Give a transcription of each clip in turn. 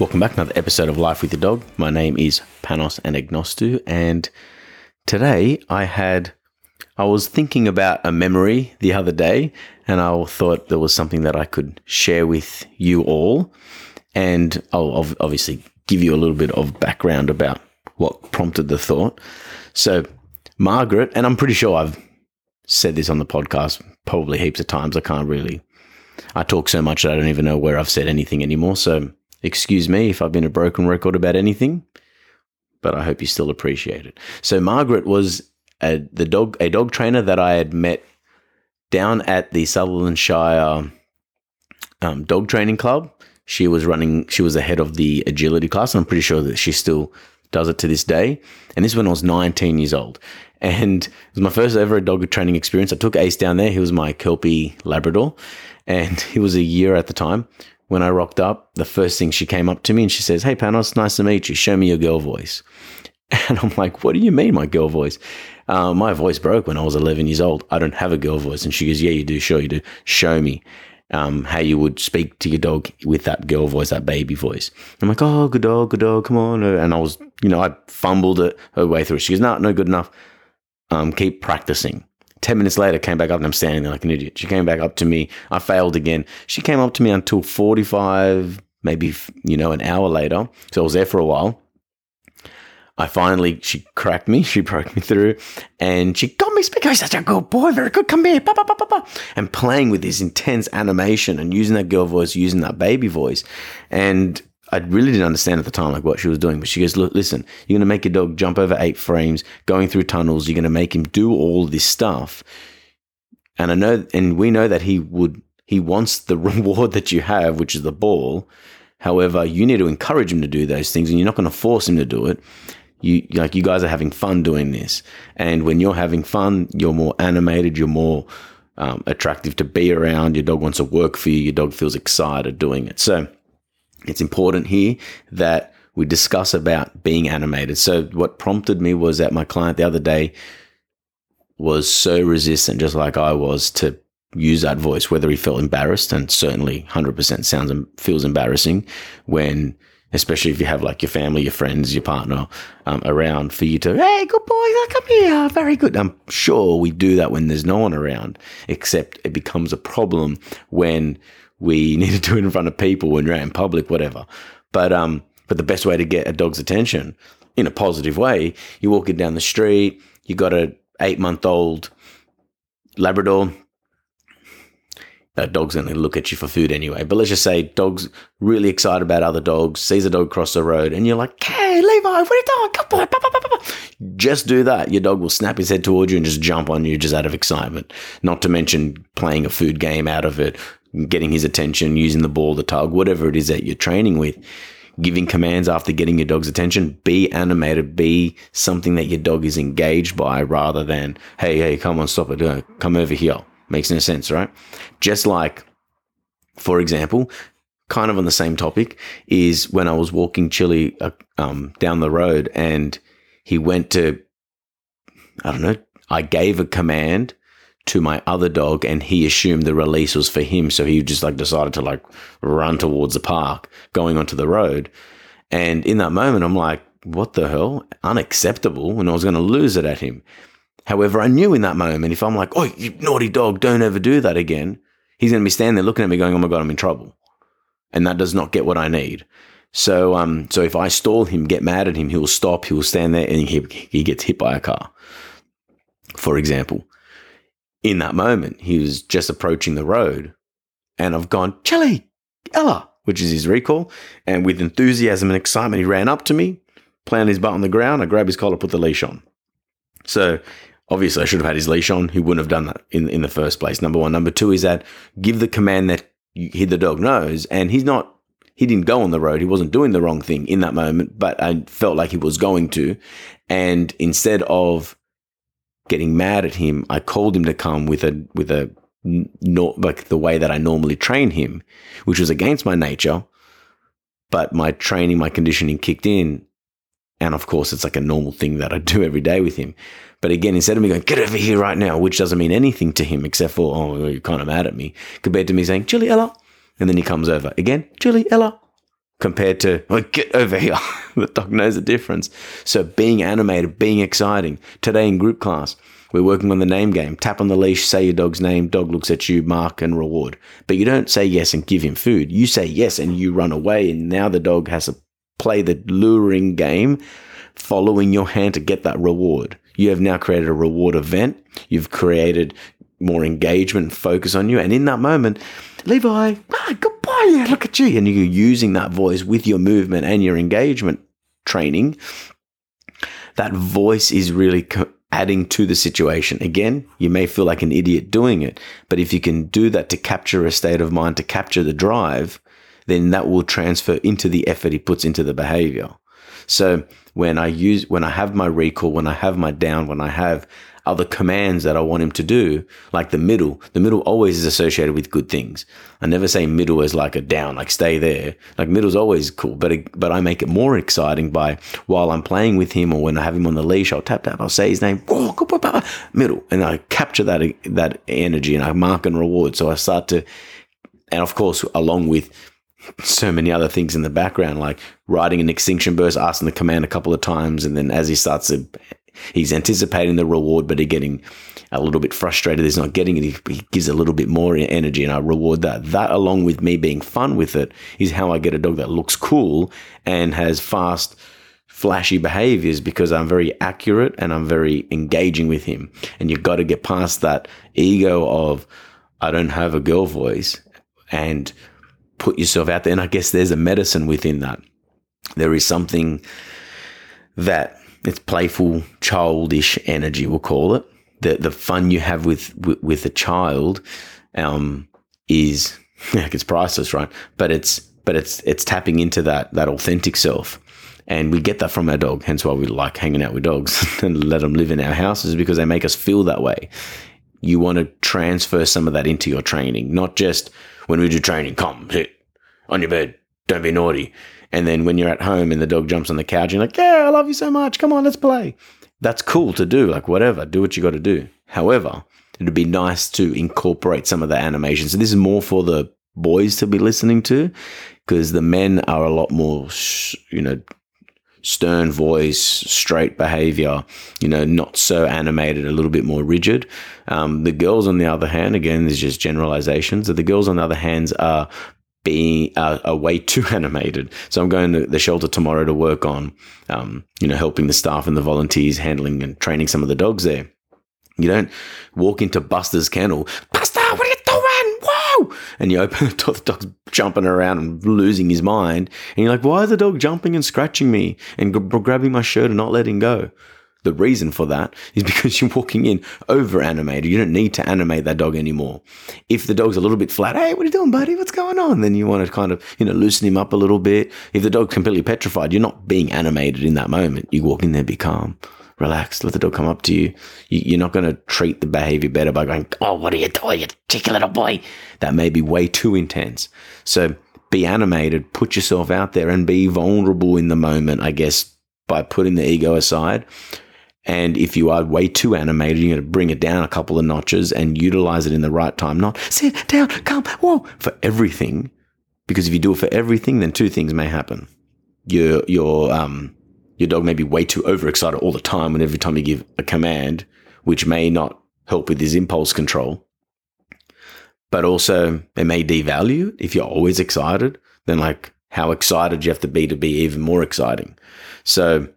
Welcome back to another episode of Life with Your Dog. My name is Panos Anagnostou, and today I had I was thinking about a memory the other day, and I thought there was something that I could share with you all, and I'll obviously give you a little bit of background about what prompted the thought. So, Margaret, and I'm pretty sure I've said this on the podcast probably heaps of times. I can't really. I talk so much that I don't even know where I've said anything anymore. So, excuse me if I've been a broken record about anything, but I hope you still appreciate it. So, Margaret was a, the dog a dog trainer that I had met down at the Sutherland Shire um, dog training club. She was running. She was the head of the agility class, and I'm pretty sure that she still does it to this day. And this when I was 19 years old. And it was my first ever dog training experience. I took Ace down there. He was my Kelpie Labrador, and he was a year at the time. When I rocked up, the first thing she came up to me and she says, Hey, Panos, nice to meet you. Show me your girl voice. And I'm like, What do you mean, my girl voice? Uh, my voice broke when I was 11 years old. I don't have a girl voice. And she goes, Yeah, you do. Sure, you do. Show me um, how you would speak to your dog with that girl voice, that baby voice. I'm like, oh, good dog, good dog, come on. And I was, you know, I fumbled it her way through. She goes, no, no good enough. Um, keep practicing. 10 minutes later, came back up and I'm standing there like an idiot. She came back up to me. I failed again. She came up to me until 45, maybe, you know, an hour later. So I was there for a while. I finally, she cracked me, she broke me through, and she got me speaking. Such a good boy, very good. Come here, and playing with this intense animation and using that girl voice, using that baby voice, and I really didn't understand at the time like what she was doing. But she goes, "Look, listen, you're going to make your dog jump over A-frames, going through tunnels. You're going to make him do all this stuff." And I know, and we know that he would, he wants the reward that you have, which is the ball. However, you need to encourage him to do those things, and you're not going to force him to do it you like you guys are having fun doing this and when you're having fun you're more animated you're more um, attractive to be around your dog wants to work for you your dog feels excited doing it so it's important here that we discuss about being animated so what prompted me was that my client the other day was so resistant just like i was to use that voice whether he felt embarrassed and certainly 100% sounds and feels embarrassing when especially if you have like your family, your friends, your partner um, around for you to, hey, good boy, come here, very good. I'm sure we do that when there's no one around, except it becomes a problem when we need to do it in front of people when you're out in public, whatever. But um, but the best way to get a dog's attention in a positive way, you're walking down the street, you got a eight month old Labrador that dog's going to look at you for food anyway. But let's just say dog's really excited about other dogs, sees a dog cross the road, and you're like, "Hey, Levi, what are you doing? Come on!" Just do that. Your dog will snap his head towards you and just jump on you just out of excitement. Not to mention playing a food game out of it, getting his attention, using the ball, the tug, whatever it is that you're training with. Giving commands after getting your dog's attention, be animated, be something that your dog is engaged by rather than, hey, hey, come on, stop it, come over here Makes no sense, right? Just like, for example, kind of on the same topic, is when I was walking Chili uh, um, down the road and he went to, I don't know, I gave a command to my other dog and he assumed the release was for him. So he just like decided to like run towards the park going onto the road. And in that moment, I'm like, what the hell? Unacceptable. And I was going to lose it at him. However, I knew in that moment, if I'm like, oh, you naughty dog, don't ever do that again, he's going to be standing there looking at me going, oh my God, I'm in trouble. And that does not get what I need. So, um, so if I stall him, get mad at him, he'll stop, he'll stand there and he, he gets hit by a car. For example, in that moment, he was just approaching the road and I've gone, Chili, Ella, which is his recall. And with enthusiasm and excitement, he ran up to me, planted his butt on the ground. I grabbed his collar, put the leash on. So Obviously, I should have had his leash on. He wouldn't have done that in, in the first place. Number one. Number two is that give the command that he, the dog knows, and he's not he didn't go on the road. He wasn't doing the wrong thing in that moment, but I felt like he was going to. And instead of getting mad at him, I called him to come with a with a not like the way that I normally train him, which was against my nature. But my training, my conditioning kicked in. And of course, it's like a normal thing that I do every day with him. But again, instead of me going, get over here right now, which doesn't mean anything to him except for, oh, you're kind of mad at me, compared to me saying, Julie Ella. And then he comes over again, Julie Ella. Compared to, get over here. the dog knows the difference. So being animated, being exciting. Today in group class, we're working on the name game. Tap on the leash, say your dog's name, dog looks at you, mark and reward. But you don't say yes and give him food. You say yes and you run away. And now the dog has to play the luring game, following your hand to get that reward. You have now created a reward event. You've created more engagement and focus on you. And in that moment, Levi, ah, goodbye. Yeah, look at you. And you're using that voice with your movement and your engagement training. That voice is really co- adding to the situation. Again, you may feel like an idiot doing it, but if you can do that to capture a state of mind, to capture the drive, then that will transfer into the effort he puts into the behavior. So when I use, when I have my recall, when I have my down, when I have other commands that I want him to do, like the middle. The middle always is associated with good things. I never say middle as like a down, like stay there. Like middle's always cool, but it, but I make it more exciting by while I'm playing with him or when I have him on the leash, I'll tap tap, I'll say his name, middle, and I capture that that energy and I mark and reward. So I start to, and of course, along with so many other things in the background, like writing an extinction burst, asking the command a couple of times, and then as he starts to he's anticipating the reward, but he's getting a little bit frustrated. He's not getting it. He, he gives a little bit more energy, and I reward that. That, along with me being fun with it, is how I get a dog that looks cool and has fast, flashy behaviors because I'm very accurate and I'm very engaging with him. And you've got to get past that ego of I don't have a girl voice and put yourself out there. And I guess there's a medicine within that. There is something that it's playful, childish energy, we'll call it. The the fun you have with with, with a child um, is like it's priceless, right? But it's but it's it's tapping into that that authentic self. And we get that from our dog, hence why we like hanging out with dogs and let them live in our houses because they make us feel that way. You want to transfer some of that into your training, not just when we do training, come, sit on your bed, don't be naughty. And then when you're at home and the dog jumps on the couch, you're like, yeah, I love you so much. Come on, let's play. That's cool to do. Like, whatever, do what you got to do. However, it'd be nice to incorporate some of the animation. So this is more for the boys to be listening to because the men are a lot more, you know, stern voice, straight behavior, you know, not so animated, a little bit more rigid. Um, the girls, on the other hand, again, there's just generalizations. So the girls, on the other hand, are being uh, a way too animated. So I'm going to the shelter tomorrow to work on, um, you know, helping the staff and the volunteers handling and training some of the dogs there. You don't walk into Buster's kennel, Buster, what are you doing? Whoa! And you open the door, the dog's jumping around and losing his mind. And you're like, why is the dog jumping and scratching me and g- grabbing my shirt and not letting go? The reason for that is because you're walking in over animated. You don't need to animate that dog anymore. If the dog's a little bit flat, hey, what are you doing, buddy? What's going on? Then you want to kind of, you know, loosen him up a little bit. If the dog's completely petrified, you're not being animated in that moment. You walk in there, be calm, relax, let the dog come up to you. You're not going to treat the behavior better by going, oh, what are you doing, you cheeky little boy? That may be way too intense. So be animated, put yourself out there and be vulnerable in the moment, I guess, by putting the ego aside and if you are way too animated, you're going to bring it down a couple of notches and utilize it in the right time. Not sit down, come, whoa, for everything. Because if you do it for everything, then two things may happen. Your, your, um, your dog may be way too overexcited all the time and every time you give a command, which may not help with his impulse control. But also, it may devalue if you're always excited. Then, like, how excited you have to be to be even more exciting. So,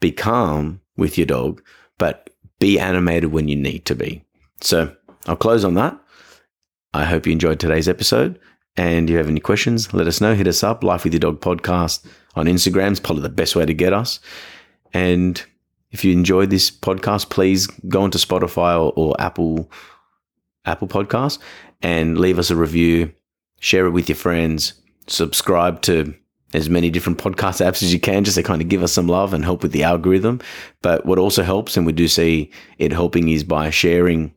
be calm with your dog, but be animated when you need to be. So I'll close on that. I hope you enjoyed today's episode. And if you have any questions, let us know. Hit us up, Life with Your Dog podcast on Instagram is probably the best way to get us. And if you enjoyed this podcast, please go onto Spotify or, or Apple Apple Podcasts and leave us a review, share it with your friends, subscribe to as many different podcast apps as you can just to kind of give us some love and help with the algorithm. But what also helps, and we do see it helping, is by sharing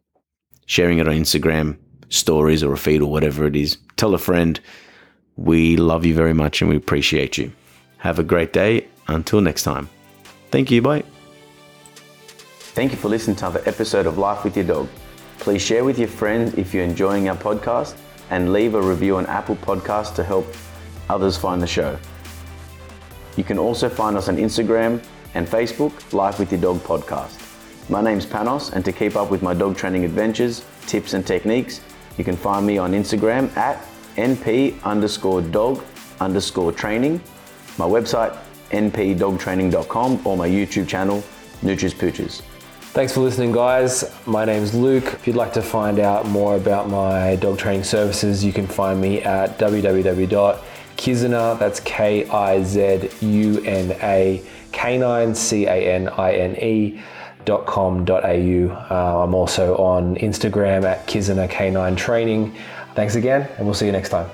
sharing it on Instagram stories or a feed or whatever it is. Tell a friend. We love you very much and we appreciate you. Have a great day. Until next time. Thank you. Bye. Thank you for listening to another episode of Life with Your Dog. Please share with your friends if you're enjoying our podcast and leave a review on Apple Podcasts to help others find the show. You can also find us on Instagram and Facebook, Life with Your Dog Podcast. My name's Panos, and to keep up with my dog training adventures, tips, and techniques, you can find me on Instagram at np underscore dog underscore training, my website npdogtraining.com, or my YouTube channel, Nutris Pooches. Thanks for listening, guys. My name's Luke. If you'd like to find out more about my dog training services, you can find me at www.kizuna, that's K I Z U N A, canine, C A N I N E. Dot com.au. Uh, I'm also on Instagram at Kizuna Canine Training. Thanks again, and we'll see you next time.